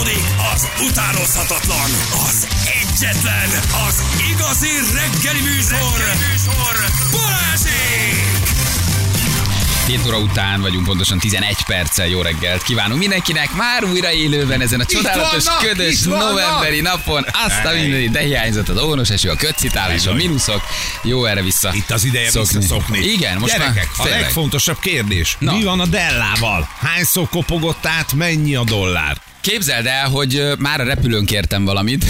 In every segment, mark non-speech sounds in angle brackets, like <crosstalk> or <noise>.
Folytatódik az utánozhatatlan, az egyetlen, az igazi reggeli műsor, reggeli műsor Balázsék! 7 óra után vagyunk, pontosan 11 perccel jó reggelt kívánunk mindenkinek. Már újra élőben ezen a csodálatos, vannak, ködös novemberi napon. Azt a mindenit, de hiányzott az ónos eső, a kötcitálás, a mínuszok. Jó erre vissza. Itt az ideje visszaszokni. Igen, most Gyerekek, már a legfontosabb kérdés. Na. Mi van a Dellával? Hányszor kopogott át, mennyi a dollár? Képzeld el, hogy már a repülőn kértem valamit,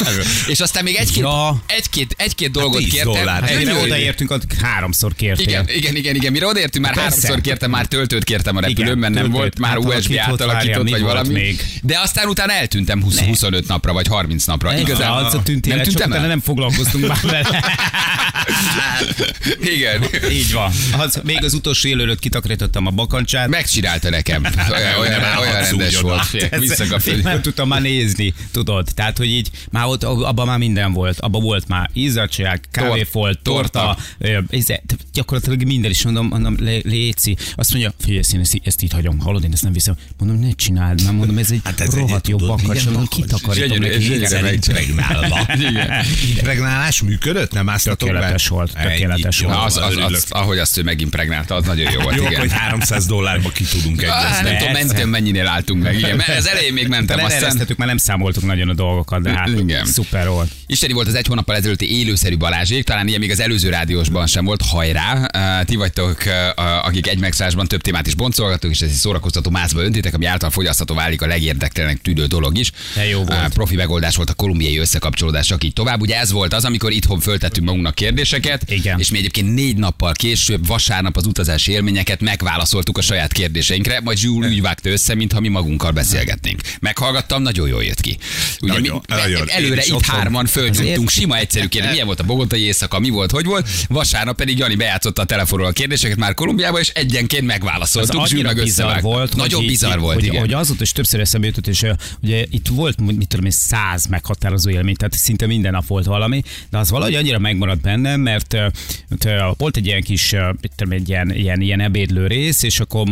<laughs> és aztán még egy-két, Ja. egy-két, egy-két dolgot 10 kértem. dollár. Hát Egy- mire odaértünk, addig háromszor kértél. Igen, igen, igen, igen. Mire odaértünk, már Persze. háromszor kértem, már töltőt kértem a repülőn, Igen, mert nem töltőt. volt már USB Átalakított, vagy valami. még? De aztán utána eltűntem 20, 25 napra, vagy 30 napra. Igazán, Igazán, az a tűntél, nem tűntem el? nem foglalkoztunk már vele. <laughs> Igen. Így van. Az, még az utolsó élőröt kitakarítottam a bakancsát. Megcsinálta nekem. <laughs> Olyan, olyan, olyan rendes volt. Én nem tudtam már nézni, tudod. Tehát, hogy így már ott, abban már minden volt. Abban volt már izzadság, kávéfolt, torta. torta, gyakorlatilag minden is mondom, mondom lé- Léci. Azt mondja, figyelj, én ezt, ezt itt hagyom, hallod, én ezt nem viszem. Mondom, ne csináld, mert mondom, ez egy Hát ez rohadt bakancs, milyen mondom, kitakarítom neki. Impregnálva. <laughs> Impregnálás működött? Nem áztatok be? Tökéletes volt, tökéletes volt. Az, az, az, ahogy azt ő megimpregnálta, az nagyon jó volt. Jó, hogy 300 dollárba ki tudunk Ah, egyezni. nem tudom, mennyinél álltunk meg. Igen, mert az elején még mentem, Aztán mert nem számoltuk nagyon a dolgokat, de hát Igen. szuper volt. Isteni volt az egy hónappal ezelőtti élőszerű Balázsék, talán ilyen még az előző rádiósban sem volt, hajrá. Uh, Ti vagytok, uh, akik egy megszállásban több témát is boncolgatok, és ez egy szórakoztató mászba öntitek, ami által fogyasztható válik a legérdektelenek tűnő dolog is. De jó volt. Uh, profi megoldás volt a kolumbiai összekapcsolódás, csak így tovább. Ugye ez volt az, amikor itthon föltettünk magunknak kérdéseket, Igen. és mi egyébként négy nappal később, vasárnap az utazási élményeket megválaszoltuk a saját kérdéseinkre, majd Zsúl úgy vágta össze, mintha mi magunkkal beszélgetnénk. Meghallgattam, nagyon jól jött ki. Ugye Nagyon, mi, nagyon. előre itt otthon- hárman Azért- sima egyszerű kérdés. Milyen volt a bogotai éjszaka, mi volt, hogy volt. Vasárnap pedig Jani bejátszotta a telefonról a kérdéseket már Kolumbiába, és egyenként Az megválaszoltuk. Zsül annyira bizarr volt. Nagyon hogy bizarr volt, hogy, igen. Hogy azóta is többször eszembe jutott, és ugye itt volt, mit tudom én, száz meghatározó élmény, tehát szinte minden nap volt valami, de az valahogy annyira megmaradt bennem, mert, volt egy ilyen kis, mit tudom, egy ilyen, ilyen, ilyen ebédlő rész, és akkor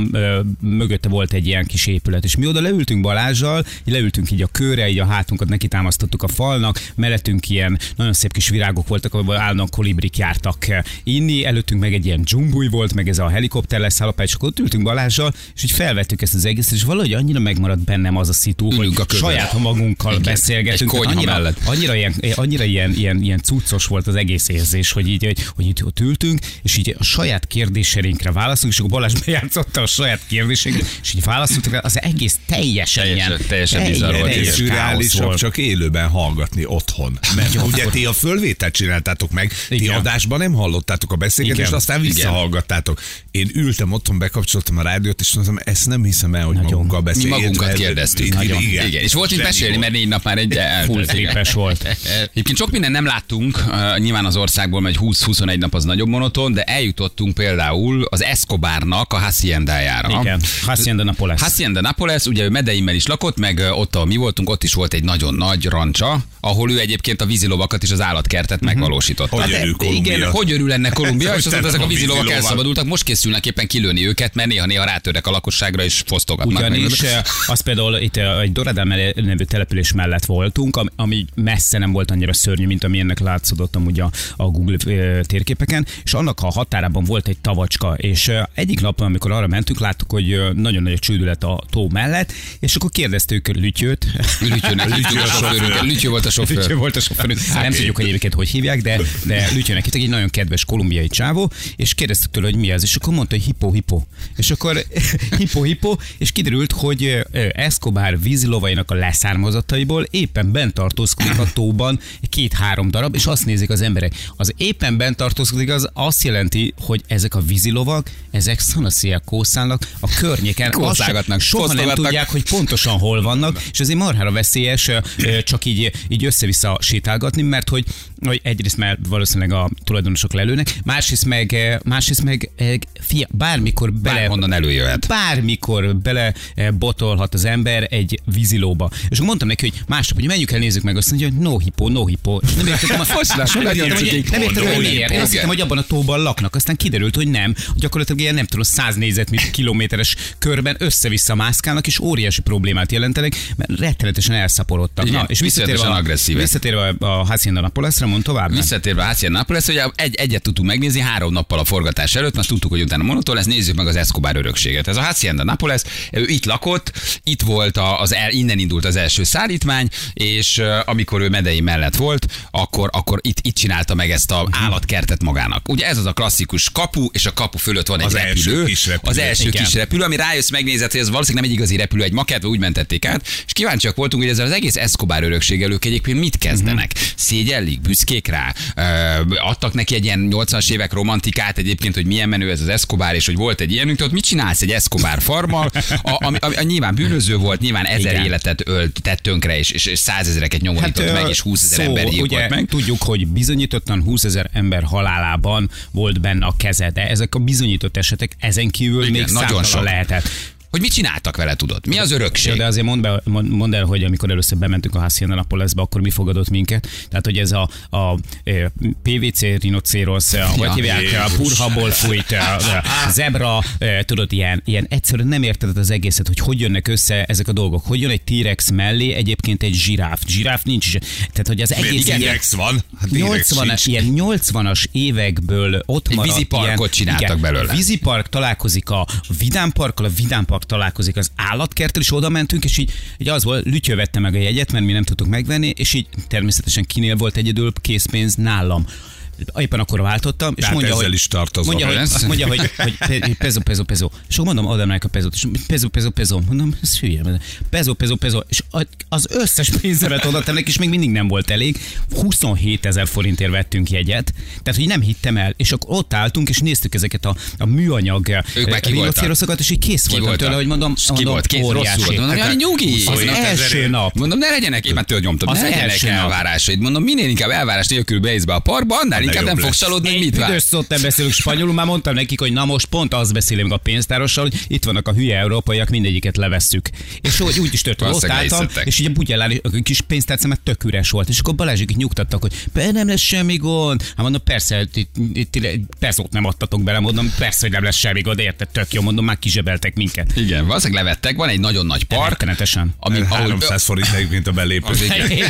mögötte volt egy ilyen kis épület, és mi oda leültünk Balázsjal, így leültünk így a körre, így a hátunkat neki támasztottuk a falnak, mellettünk ilyen nagyon szép kis virágok voltak, ahol állandóan kolibrik jártak inni, előttünk meg egy ilyen dzsumbuj volt, meg ez a helikopter leszállapály, és akkor ott ültünk Balázsjal, és így felvettük ezt az egészet, és valahogy annyira megmaradt bennem az a szitu, Ülünk hogy a saját magunkkal Igen, beszélgetünk. egy annyira, mellett. annyira, ilyen, annyira ilyen, ilyen, ilyen cuccos volt az egész érzés, hogy így, hogy, hogy itt ott ültünk, és így a saját kérdéseinkre válaszolunk, és akkor Balázs bejátszotta a saját kérdéseinkre, és így válaszoltuk rá, az egész teljesen, Teljesen- ilyen, teljesen bizarr volt, káosz szürreálisabb csak élőben hallgatni otthon. Mert ugye ti a fölvételt csináltátok meg, ti adásban nem hallottátok a beszélgetést, Igen. aztán visszahallgattátok. Én ültem otthon, bekapcsoltam a rádiót, és mondtam, ezt nem hiszem el, hogy Nagyon. magunkkal Mi beszélgetünk. magunkat mert- kérdeztük. Igen, Nagyon. igen. Igen. És volt mesélni, volt. mert négy nap már egy. Full tripes volt. Egyébként sok minden nem láttunk, uh, nyilván az országból, mert 20-21 nap az nagyobb monoton, de eljutottunk például az Escobarnak a Haciendájára. Igen, Hacienda Napoles. Hacienda Napoles, ugye ő Medeimmel is lakott, meg ott, ahol mi voltunk, ott is volt egy nagyon nagy rancsa, ahol ő egyébként a vízilovakat és az állatkertet megvalósította. Hogy Hát, örül Kolumbia. Igen, hogy örül ennek Kolumbia, Hogy és aztán tettem ezek a vízilovak elszabadultak, most készülnek éppen kilőni őket, mert néha-néha rátörnek a lakosságra és fosztogatnak. meg. Ugyanis eh, az például itt egy Doradán nevű település mellett voltunk, ami, messze nem volt annyira szörnyű, mint ami ennek látszódott amúgy a, a Google térképeken, és annak a határában volt egy tavacska, és egyik nap, amikor arra mentünk, láttuk, hogy nagyon nagy a csődület a tó mellett, és akkor kérdeztük Lütyőt, Lütyőnek, Lütyő a sofőrünk, Lütyő volt a Lütyő sofőr. volt a sofőrünk. Nem tudjuk, hogy egyébként hogy hívják, de, de Lütyőnek itt egy nagyon kedves kolumbiai csávó, és kérdeztük tőle, hogy mi az, és akkor mondta, hogy hippo, hippo. És akkor <laughs> hippo, hippo, és kiderült, hogy Escobar vízilovainak a leszármazataiból éppen bent tartózkodik a tóban két-három darab, és azt nézik az emberek. Az éppen bent tartózkodik, az azt jelenti, hogy ezek a vízilovak, ezek szanaszia kószálnak a környéken. Kószálgatnak, Soha nem tudják, hogy pontosan hol vannak, és ezért marhára veszélyes csak így, így össze-vissza sétálgatni, mert hogy hogy egyrészt mert valószínűleg a tulajdonosok lelőnek, másrészt meg, eh, másrészt meg eh, fia, bármikor bele... Bárhonnan előjöhet. Bármikor bele eh, botolhat az ember egy vízilóba. És mondtam neki, hogy másnap, hogy menjünk el, nézzük meg, azt mondja, hogy no hippo, no hippo. És nem értettem, a- <laughs> Most nem értettem, hogy, nem értettem, hogy miért. Én azt hittem, hogy abban a tóban laknak. Aztán kiderült, hogy nem. Gyakorlatilag ilyen nem tudom, 100 négyzetméter kilométeres körben össze-vissza mászkálnak, és óriási problémát jelentenek, mert rettenetesen elszaporodtak. Igen, Na, és visszatérve a, visszatérve a Hacienda Napolesre, mond tovább. nem? Visszatérve a Hacienda Napoles, hogy egy, egyet tudtunk megnézni három nappal a forgatás előtt, mert tudtuk, hogy utána monotól lesz, nézzük meg az Escobar örökséget. Ez a Hacienda Napoles, ő itt lakott, itt volt a- az el, innen indult az első szállítmány, és amikor ő Medei mellett volt, akkor, akkor itt, itt csinálta meg ezt a állatkertet magának. Ugye ez az a klasszikus kapu, és a kapu fölött van egy Az első repülő. kis repülő. Az első Igen. kis repülő, ami rájössz, megnézed, hogy ez valószínűleg nem egy igazi repülő, egy makett, úgy mentették át, és kíváncsiak voltunk, hogy ezzel az egész Escobar örökséggel ők egyébként mit kezdenek. Szégyellik, büszkék rá, ö, adtak neki egy ilyen 80-as évek romantikát egyébként, hogy milyen menő ez az Escobar, és hogy volt egy ilyenünk, ott mit csinálsz egy Escobar farmal, a, ami, ami, nyilván bűnöző volt, nyilván ezer Igen. életet ölt, tett tönkre, és, és, és százezereket nyomorított meg, ö, és 20 ezer ember ugye, meg. Tudjuk, hogy bizonyítottan 20 ezer ember halálában volt benne a keze, de ezek a bizonyított esetek ezen kívül Igen, még nagyon sok. lehetett. Hogy mit csináltak vele, tudod? Mi az örökség? Ja, de azért mondd, be, mond, mondd el, hogy amikor először bementünk a Hacienda Napolesbe, akkor mi fogadott minket. Tehát, hogy ez a, a, e, PVC rinocérosz, a, vagy Ja. hívják, a purhaból fújt, a, a zebra, e, tudod, ilyen, ilyen egyszerűen nem érted az egészet, hogy hogy jönnek össze ezek a dolgok. Hogy jön egy T-rex mellé egyébként egy zsiráf. Zsiráf nincs is. Tehát, hogy az egész Igen, ilyen, van. Hát T-rex 80 sincs. ilyen 80-as évekből ott Egy maradt víziparkot ilyen, csináltak belőle. Vízipark találkozik a Vidámparkkal, a Vidámpark találkozik az állatkerttel, és oda mentünk, és így, így az volt, Lütyő vette meg a jegyet, mert mi nem tudtuk megvenni, és így természetesen kinél volt egyedül készpénz nálam. Éppen akkor váltottam, és Tehát mondja, ezzel hogy, is tartozol. mondja, hogy, Ez? mondja, hogy, <laughs> hogy pe- pezo, pezo, pezo. És akkor mondom, adom neki a pezót, és pezo, pezo, pezo. Mondom, ez hülye. Pezo, pezo, pezo. És az összes pénzemet oda tennek, és még mindig nem volt elég. 27 ezer forintért vettünk jegyet, tehát hogy nem hittem el. És akkor ott álltunk, és néztük ezeket a, a műanyag voltak? rinocéroszokat, és így kész voltam tőle, hogy mondom, Ki mondom volt? Kész, rosszul. Mondom, Hát, jaj, nyugi! Az 27 első nap. Mondom, ne legyenek, én már tőle nyomtam, ne legyenek elvárásaid. Mondom, minél inkább elvárás nélkül beész be a parkba, annál inkább nem fog lesz. csalódni, hogy mit vár. büdös szót nem beszélünk spanyolul, már mondtam nekik, hogy na most pont azt beszélünk a pénztárossal, hogy itt vannak a hülye európaiak, mindegyiket levesszük. És úgy, úgy is történt, ott álltam, és így a bugyellán a kis pénztárcemet tök üres volt. És akkor Balázsik így nyugtattak, hogy be nem lesz semmi gond. Hát mondom, persze, itt, itt, itt pezót nem adtatok bele, mondom, persze, hogy nem lesz semmi gond, érted, tök jó, mondom, már kizsebeltek minket. Igen, valószínűleg levettek, van egy nagyon nagy park, Rettenetesen. ami, ahol, 300 forint egyébként a belépő. <laughs>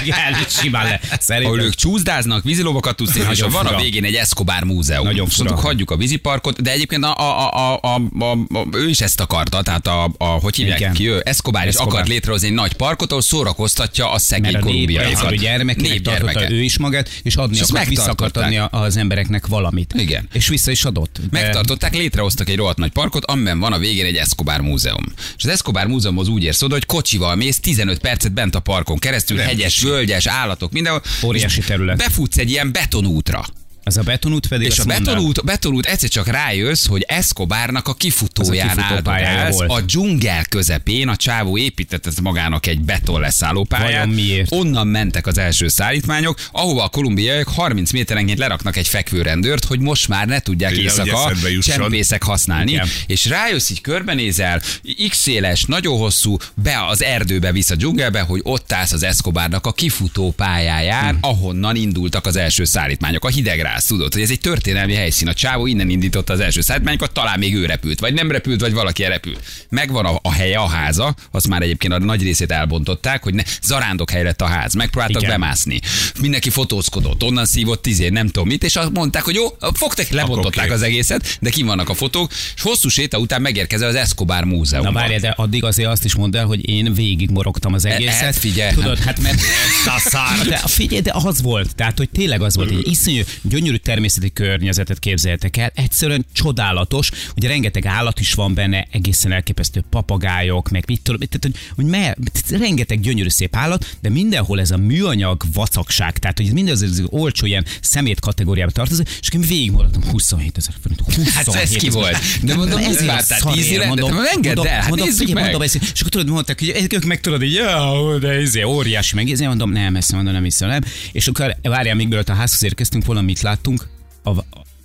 Igen, simán le. ahol ők csúszdáznak, vízilóvakat tudsz <laughs> és Nagyon van a végén egy Escobar múzeum. Nagyon fura. mondtuk, hagyjuk a víziparkot, de egyébként a, a, a, a, a, a, ő is ezt akarta, tehát a, a hogy hívják Igen. ki ő, Escobar is Escobar. akart létrehozni egy nagy parkot, ahol szórakoztatja a szegény a kolumbiaiakat. egyszerű gyermekének tartotta ő is magát, és adni És akart, vissza akart adni a- az embereknek valamit. Igen. És vissza is adott. Megtartották, létrehoztak egy rohadt nagy parkot, amiben van a végén egy Escobar múzeum. És az Escobar múzeumhoz úgy érsz oda, hogy kocsival mész 15 percet bent a parkon keresztül, hegyes, völgyes, állatok, mindenhol. Óriási terület. Befutsz egy ilyen betonútra. Az a betonút pedig És a betonút, betonút egyszer csak rájössz, hogy Escobarnak a kifutóján állsz, a dzsungel közepén, a csávó épített ez magának egy beton leszálló pályát. Miért? Onnan mentek az első szállítmányok, ahova a kolumbiaiak 30 méterenként leraknak egy fekvőrendőrt, hogy most már ne tudják Igen, éjszaka csempészek használni. Igen. És rájössz, így körbenézel, x széles, nagyon hosszú, be az erdőbe, visz a dzsungelbe, hogy ott állsz az Escobarnak a kifutó pályáján, Hm. ahonnan indultak az első szállítmányok. A hidegrász, tudod, hogy ez egy történelmi helyszín. A csávó innen indította az első szállítmányokat, talán még ő repült, vagy nem repült, vagy valaki repült. Megvan a, a helye, a háza, azt már egyébként a nagy részét elbontották, hogy ne, zarándok hely lett a ház. Megpróbáltak Igen. bemászni. Mindenki fotózkodott, onnan szívott tizé, nem tudom mit, és azt mondták, hogy jó, fogtak, lebontották az egészet, de kim vannak a fotók, és hosszú séta után megérkezel az Escobar múzeumban. Na várj, de addig azért azt is mondd el, hogy én végig morogtam az egészet. hát figyelj, Tudod, hát mert... <laughs> De figyelj, de az volt. Tehát, hogy tényleg az volt. Egy iszonyú, gyönyörű gyönyörű természeti környezetet képzeljetek el, egyszerűen csodálatos, ugye rengeteg állat is van benne, egészen elképesztő papagájok, meg mit tudom, tehát, hogy, hogy me, rengeteg gyönyörű szép állat, de mindenhol ez a műanyag vacakság, tehát hogy ez minden az, olcsó ilyen szemét kategóriába tartozik, és én végigmaradtam 27 ezer forint. 27 Hát ez ki volt? De mondom, ez mit vártál? szar, Tíz én éve? mondom, De engedd mondom, el, hát mondom, figyelj, meg. mondom, ezt, és akkor tudod, mondták, hogy ők meg tudod, hogy ja, de ez óriási meg, ezért mondom, nem, ezt mondom, nem hiszem, nem. És akkor várjál, még mielőtt a házhoz érkeztünk, valamit láttunk, a,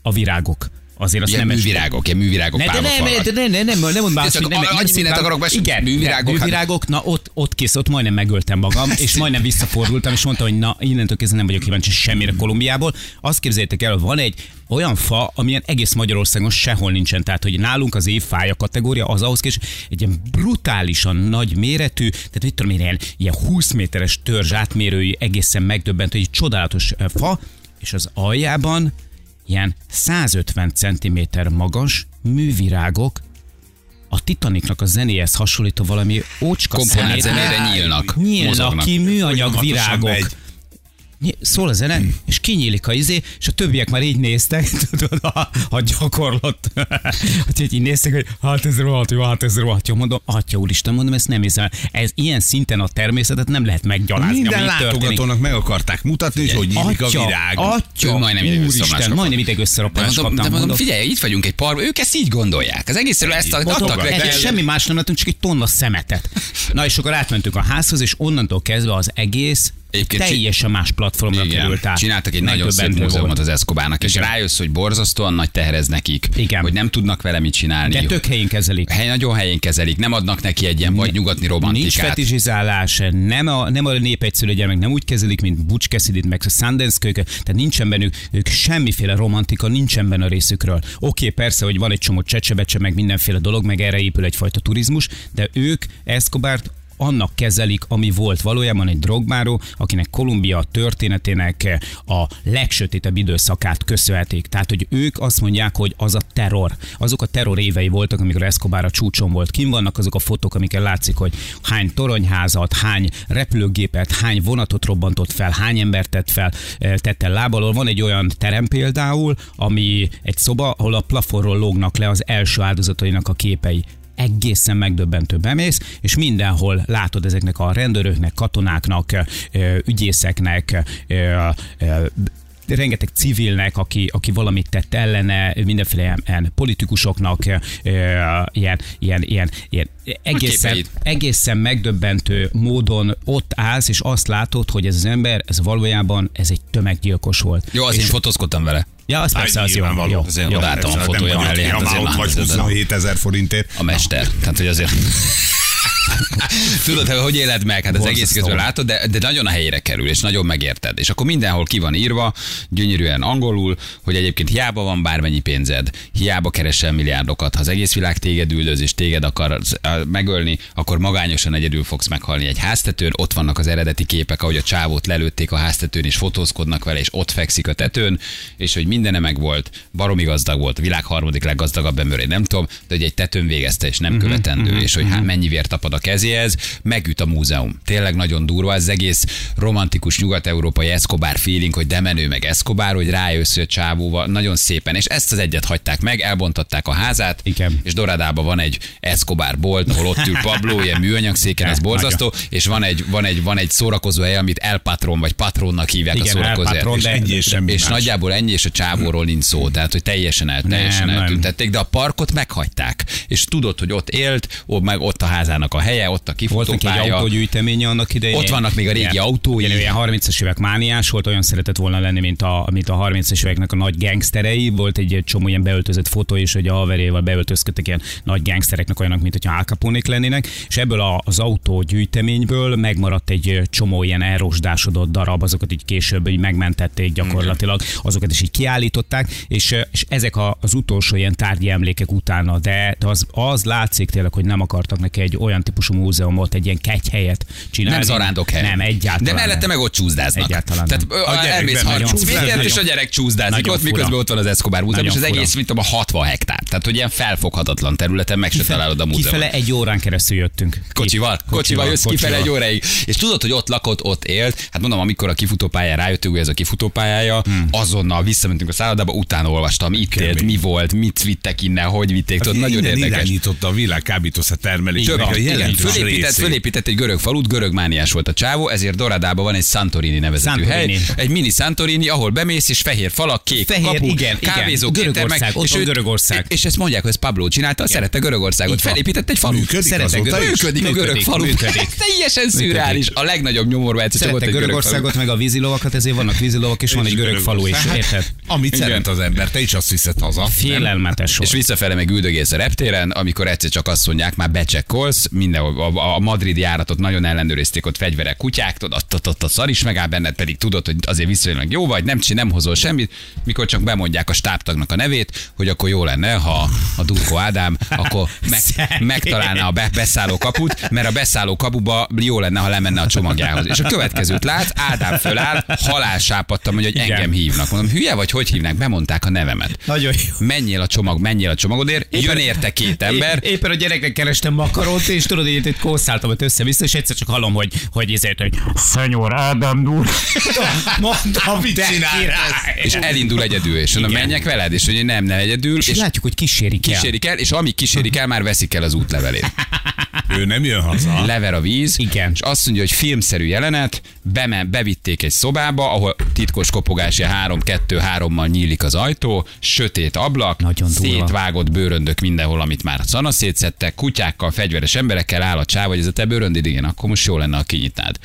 a virágok. Azért azt Ilyen nem művirágok, ilyen művirágok ne, de nem, ne, ne, ne, nem, nem mondd más, hogy nem, annyi nem mindent akarok mesélni. Igen, Művirágok, művirágok, hát- művirágok, na ott, ott kész, ott majdnem megöltem magam, és majdnem visszafordultam, és mondtam, hogy na, innentől kezdve nem vagyok kíváncsi semmire Kolumbiából. Azt képzeljétek el, van egy olyan fa, amilyen egész Magyarországon sehol nincsen. Tehát, hogy nálunk az évfája kategória az ahhoz képest egy ilyen brutálisan nagy méretű, tehát mit tudom én, ilyen, ilyen 20 méteres törzs átmérőjű, egészen megdöbbentő, egy csodálatos ö, fa, és az aljában ilyen 150 cm magas művirágok, a Titanicnak a zenéhez hasonlító valami ócska Komponált szemét- zenére nyílnak, Nyílnak mozognak. ki műanyag virágok. Szól a zene, és kinyílik a izé, és a többiek már így néztek, <laughs> tudod, a, a gyakorlott. <laughs> hogy így néztek, hogy hát ez rohadt jó, hát ez rohadt jó. Mondom, atya úristen, mondom, ezt nem hiszem. Ez ilyen szinten a természetet nem lehet meggyalázni. Minden történik. látogatónak meg akarták mutatni, hogy hogy nyílik a Atya, virág. atya, Ő majdnem ideg úristen, majdnem ideg De összeropást mondom, de kaptam. mondom, figyelj, itt vagyunk egy parban, ők ezt így gondolják. Az egészről ezt adtak egy, neki. semmi más nem látunk, csak egy tonna szemetet. Na és akkor átmentünk a házhoz, és onnantól kezdve az egész Egyébként teljesen más platformra Igen. került át. Csináltak egy nagyon szép múzeumot volt. az Eszkobának, és Igen. rájössz, hogy borzasztóan nagy teher ez nekik, Igen. hogy nem tudnak vele mit csinálni. De tök helyén kezelik. Hely, nagyon helyén kezelik, nem adnak neki egy ilyen vagy nyugatni Nincs romantikát. fetizsizálás, nem a, nem a nép egyszerű gyermek, nem úgy kezelik, mint Butch Cassidy, meg a Sundance kölyke, tehát nincsen bennük, ők semmiféle romantika, nincsen benne a részükről. Oké, persze, hogy van egy csomó csecsebecse, meg mindenféle dolog, meg erre épül egyfajta turizmus, de ők Escobart annak kezelik, ami volt valójában egy drogbáró, akinek Kolumbia történetének a legsötétebb időszakát köszönhetik. Tehát, hogy ők azt mondják, hogy az a terror. Azok a terror évei voltak, amikor Escobar a csúcson volt. Kim vannak azok a fotók, amikkel látszik, hogy hány toronyházat, hány repülőgépet, hány vonatot robbantott fel, hány embert tett fel, eh, tett el lábalól. Van egy olyan terem például, ami egy szoba, ahol a plafonról lógnak le az első áldozatainak a képei egészen megdöbbentő bemész, és mindenhol látod ezeknek a rendőröknek, katonáknak, ügyészeknek, rengeteg civilnek, aki, aki valamit tett ellene, mindenféle ilyen, ilyen politikusoknak, ilyen, ilyen, ilyen, ilyen egészen, egészen megdöbbentő módon ott állsz, és azt látod, hogy ez az ember, ez valójában ez egy tömeggyilkos volt. Jó, az és, én fotózkodtam vele. Ja, az persze, az jó. Jó, odaálltam a fotója mellé. ha Hát már azért nem- 27 ezer forintért. A mester. Tehát, hogy azért... <laughs> <laughs> Tudod, hogy éled meg? Hát az Borzasztó. egész közben látod, de, de nagyon a helyére kerül, és nagyon megérted. És akkor mindenhol ki van írva, gyönyörűen angolul, hogy egyébként hiába van bármennyi pénzed, hiába keresel milliárdokat, ha az egész világ téged üldöz, és téged akar megölni, akkor magányosan egyedül fogsz meghalni egy háztetőn. Ott vannak az eredeti képek, ahogy a csávót lelőtték a háztetőn, és fotózkodnak vele, és ott fekszik a tetőn, és hogy mindene meg volt, baromi gazdag volt, világ harmadik leggazdagabb ember, én nem tudom, de hogy egy tetőn végezte, és nem követendő, és hogy hát mennyi vér tapad a kezéhez, megüt a múzeum. Tényleg nagyon durva az egész romantikus nyugat-európai Escobar feeling, hogy de menő meg Escobar, hogy rájössz, a csávóval nagyon szépen, és ezt az egyet hagyták meg, elbontották a házát, Igen. és Doradában van egy Escobar bolt, ahol ott ül Pablo, ilyen műanyag széken, Ja, <laughs> borzasztó, és van egy, van egy, van egy szórakozó hely, amit El Patron vagy Patronnak hívják Igen, a szórakozó Patron, és, ennyi és semmi és más. nagyjából ennyi, és a csávóról nincs szó, tehát hogy teljesen, el, teljesen nem. eltüntették, de a parkot meghagyták, és tudod, hogy ott élt, ó, meg ott a házának a helye, ott a Volt neki egy autógyűjteménye annak idején. Ott vannak még a régi Igen. autói. Igen, ő ilyen 30-as évek mániás volt, olyan szeretett volna lenni, mint a, mint a 30-as éveknek a nagy gangsterei. Volt egy csomó ilyen beöltözött fotó is, hogy a haveréval beöltözködtek ilyen nagy gangstereknek olyanok, mint hogyha Al Capone-ék lennének, és ebből a, az autógyűjteményből megmaradt egy csomó ilyen elrosdásodott darab, azokat így később így megmentették gyakorlatilag, azokat is így kiállították, és, és ezek a, az utolsó ilyen tárgyi emlékek utána, de, de az, az látszik tényleg, hogy nem akartak neki egy olyan típusú múzeumot, egy ilyen kegyhelyet csinálni. Nem zarándok hely. Nem, egyáltalán. De mellette meg ott csúszdáznak. Egyáltalán Tehát A elmész benne 30 csúszdázik. métert, és a gyerek csúszdázik nagyon ott, miközben ott van az Escobar múzeum, és az egész, mint a 60 hektár. Tehát, hogy ilyen felfoghatatlan területen meg se találod a múzeumot. Kifele egy órán keresztül jöttünk. Kocsival, kocsival, kocsival jössz kifele egy óráig. És tudod, hogy ott lakott, ott élt. Hát mondom, amikor a kifutópályára rájöttünk, hogy ez a kifutópályája, hmm. azonnal visszamentünk a szállodába, utána olvastam, itt Kemény. élt, mi volt, mit vittek innen, hogy vitték. Tudod, nagyon Innen érdekes. irányította a világ kábítószer termelés. Több, igen, fölépített, fölépített egy görög falut, görög mániás volt a csávó, ezért Doradában van egy Santorini nevezetű Santorini. hely. Egy mini Santorini, ahol bemész, és fehér falak, kék Fehér, kapu, igen, igen. kávézók, Görögország, ott és Görögország. És ezt mondják, hogy ezt Pablo csinálta, szerette Görögországot, Így felépített egy falut. Működik Szerette azóta görög- is? Működik a görög Működik, falu. működik. Teljesen szürreális. A legnagyobb nyomorba egyszer csak Szerette egy görög falu. Görögországot, meg a vízilovakat, ezért vannak vízilovak, és van egy görög falu is, Hát, érted? Amit Igen. szeret az ember, te is azt viszed haza. Félelmetes És visszafele meg üldögélsz a reptéren, amikor egyszer csak azt mondják, már becsekkolsz, mindenhol a, a, a madridi járatot nagyon ellenőrizték, ott fegyverek, kutyák, ott, ott, ott a szar is megáll benned, pedig tudod, hogy azért viszonylag jó vagy, nem, csin, nem hozol semmit, mikor csak bemondják a stábtagnak a nevét, hogy akkor jó lenne, ha a Durko Ádám akkor <laughs> meg, megtalálná a be, beszálló kaput, mert a beszálló kapuba jó lenne, ha lemenne a csomagjához. És a következőt látsz, Ádám föláll, halálsápadtam, hogy, hogy Igen. engem hívnak. Mondom, hülye vagy, hogy hívnak? Bemondták a nevemet Nagyon jó. menjél a csomag, menjél a csomagodért, jön érte két ember, É- éppen a gyereknek kerestem makarót, és tudod, hogy itt, kószáltam ott össze-vissza, és egyszer csak hallom, hogy, hogy ezért, hogy Szenyor Ádám úr. <laughs> Mondom, Mit király. és elindul egyedül, és mondom, menjek veled, és hogy nem, nem egyedül, És és látjuk, hogy kísérik el. kísérik el, és amíg kísérik el, már veszik el az útlevelét. <laughs> Ő nem jön haza. Lever a víz, Igen. és azt mondja, hogy filmszerű jelenet, beme, bevitték egy szobába, ahol titkos kopogásja 3-2-3-mal nyílik az ajtó, sötét ablak, Nagyon durva. szétvágott bőröndök mindenhol, amit már szana szétszettek, kutyákkal, fegyveres emberekkel áll a csáv, hogy ez a te bőröndid, igen, akkor most jó lenne, ha kinyitnád.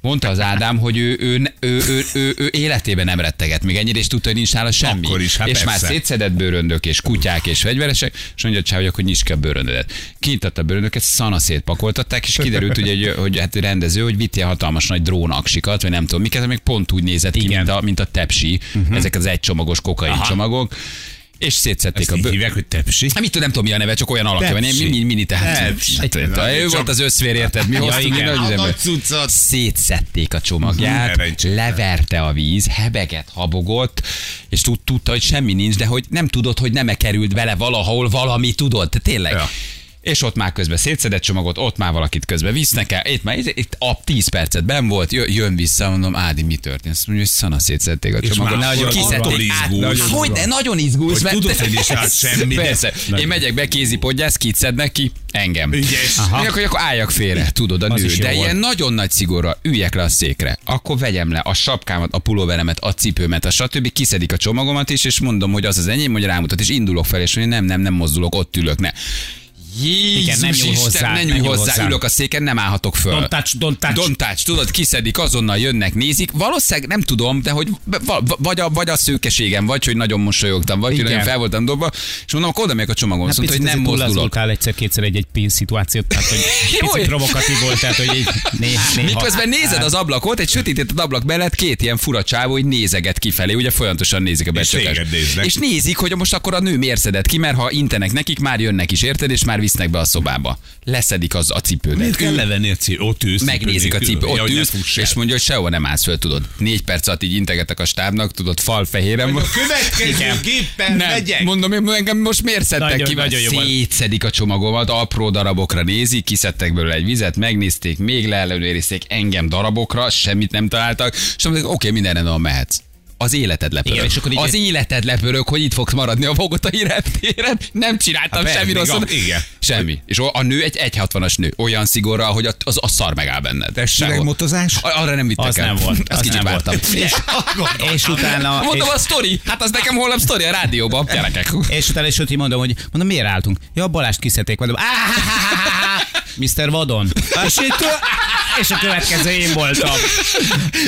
Mondta az Ádám, hogy ő, ő, ő, ő, ő, ő életében nem retteget még ennyire, és tudta, hogy nincs nála semmi. Akkor is, hát és már persze. szétszedett bőröndök, és kutyák, és fegyveresek, és mondja a csáv, hogy nyisd ki a bőröndödet. Kinyitatta a bőröndöket, szana pakoltatták, és kiderült, ugye, hogy, hogy hát rendező, hogy ilyen hatalmas nagy drónaksikat, vagy nem tudom miket, még pont úgy nézett ki, Igen. mint a, mint a tepsi, uh-huh. ezek az egycsomagos kokain Aha. csomagok, és szétszették Ezt a bő... hívják, hogy tepsi. Hát mit tudom, nem tudom, mi a neve, csak olyan alakja van, mini, mini tehát. Hát, tudod, ő volt az összvér, érted? Mi hoztunk üzembe. nagy. Szétszették a csomagját, leverte a víz, hebeget, habogott, és tud, tudta, hogy semmi nincs, de hogy nem tudod, hogy nem-e került bele valahol valami, tudod, tényleg. És ott már közben szétszedett csomagot, ott már valakit közben visznek el, itt már itt a 10 percet ben volt, jö- jön vissza, mondom, Ádi, mi történt? Azt mondja, hogy szana szétszették a csomagot. attól Kiszedték át. izgulsz. Hogy, de nagyon izgulsz. Hogy mert- tudod, hogy nincs rá semmi, Persze. Én megyek be, kézipodjász, kit szednek ki? Engem. Ügyes. Aha. Akkor, akkor álljak félre, tudod, a nő. is De ilyen nagyon nagy szigorra üljek le a székre. Akkor vegyem le a sapkámat, a pulóveremet, a cipőmet, a stb. Kiszedik a csomagomat is, és mondom, hogy az az enyém, hogy rámutat, és indulok fel, és mondja, nem, nem, nem mozdulok, ott ülök, ne. Jézus Igen, nem nyúl Isten, hozzá, ne nem nyúl hozzá, hozzá. ülök a széken, nem állhatok föl. Don't touch, don't touch. Don't touch, tudod, kiszedik, azonnal jönnek, nézik. Valószínűleg nem tudom, de hogy va- vagy a, vagy a szőkeségem, vagy hogy nagyon mosolyogtam, vagy hogy nagyon fel voltam dobva, és mondom, akkor oda a csomagom, Hát mondta, hogy nem mozdulok. egyszer-kétszer egy-egy pénz szituációt, tehát hogy <laughs> picit provokatív volt, tehát hogy így <laughs> néha, néha. Miközben nézed az ablakot, egy sötétített ablak mellett két ilyen fura csávó, hogy nézeget kifelé, ugye folyamatosan nézik a téged néznek. És nézik, hogy most akkor a nő miért szedett ki, mert ha intenek nekik, már jönnek is, érted, és már visznek be a szobába. Leszedik az a cipődet. Miért kell levenni a cipőt? Ott ülsz. Megnézik a nélkül. cipő, Ja, ott ne ülsz, és mondja, hogy sehova nem állsz föl, tudod. Négy perc alatt így integetek a stábnak, tudod, fal fehéren van. Következő géppen Nem, megyek. mondom, én engem most miért szedtek Nagyon- ki? Nagyon. Szétszedik a csomagomat, apró darabokra nézik, kiszedtek belőle egy vizet, megnézték, még leellenőrizték engem darabokra, semmit nem találtak, és mondták, oké, minden rendben van, mehetsz. Az életed lepörög. Igen, és akkor így- az életed lepörög, hogy itt fogsz maradni a Bogotai reptéren. Nem csináltam Hát semmi rosszat. igen. Semmi. És a nő egy 1,60-as nő. Olyan szigorral, hogy a- az, a szar megáll benned. Testüveg Sehol. motozás? A- Arra nem vittek Az el. nem volt, Azt az kicsit nem vártam. volt. És, és utána... Mondom, és, a sztori. Hát az nekem holnap sztori a rádióban, gyerekek. és utána is ott mondom, hogy mondom, miért álltunk? Ja, Balást kiszedték, mondom, Mr. Vadon. És, itt, és a következő én voltam.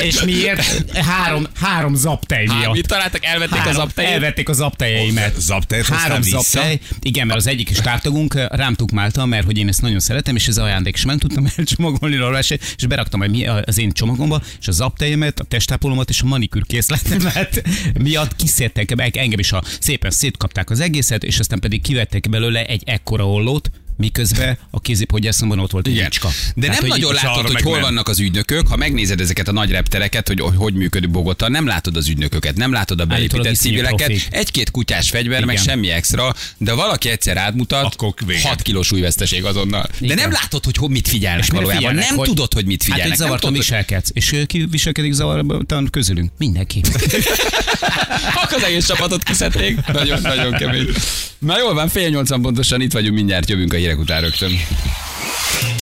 És miért? Három, három zaptej miatt. mit találtak? Elvették az Három, aptejét? elvették az zaptejeimet. Zaptejt Három zaptej. Igen, mert az egyik is tártagunk rám tukmálta, mert hogy én ezt nagyon szeretem, és ez ajándék, és nem tudtam elcsomagolni róla se, és beraktam az én csomagomba, és a zaptejemet, a testápolomat és a manikűr készletemet <laughs> miatt kiszedtek, engem is a, szépen szétkapták az egészet, és aztán pedig kivettek belőle egy ekkora ollót, miközben a kézipodgyászomban ott volt egy Igen. Ricska. De Tehát, nem hogy nagyon látod, hogy meg hol nem. vannak az ügynökök. Ha megnézed ezeket a nagy reptereket, hogy hogy működik Bogota, nem látod az ügynököket, nem látod a beépített civileket. Egy-két kutyás fegyver, meg Igen. semmi extra, de valaki egyszer átmutat, Akkor véged. 6 kilós újveszteség azonnal. De Igen. nem látod, hogy hogy mit figyelnek És valójában. figyelnek, Nem hogy- tudod, hogy mit Hát, figyelnek. nem zavartan viselkedsz. És ki viselkedik zavartan közülünk? Mindenki. <laughs> Akkor az egész csapatot kiszedték. Nagyon, nagyon kemény. Na jól van, fél nyolcan pontosan itt vagyunk, mindjárt jövünk a hírek után rögtön.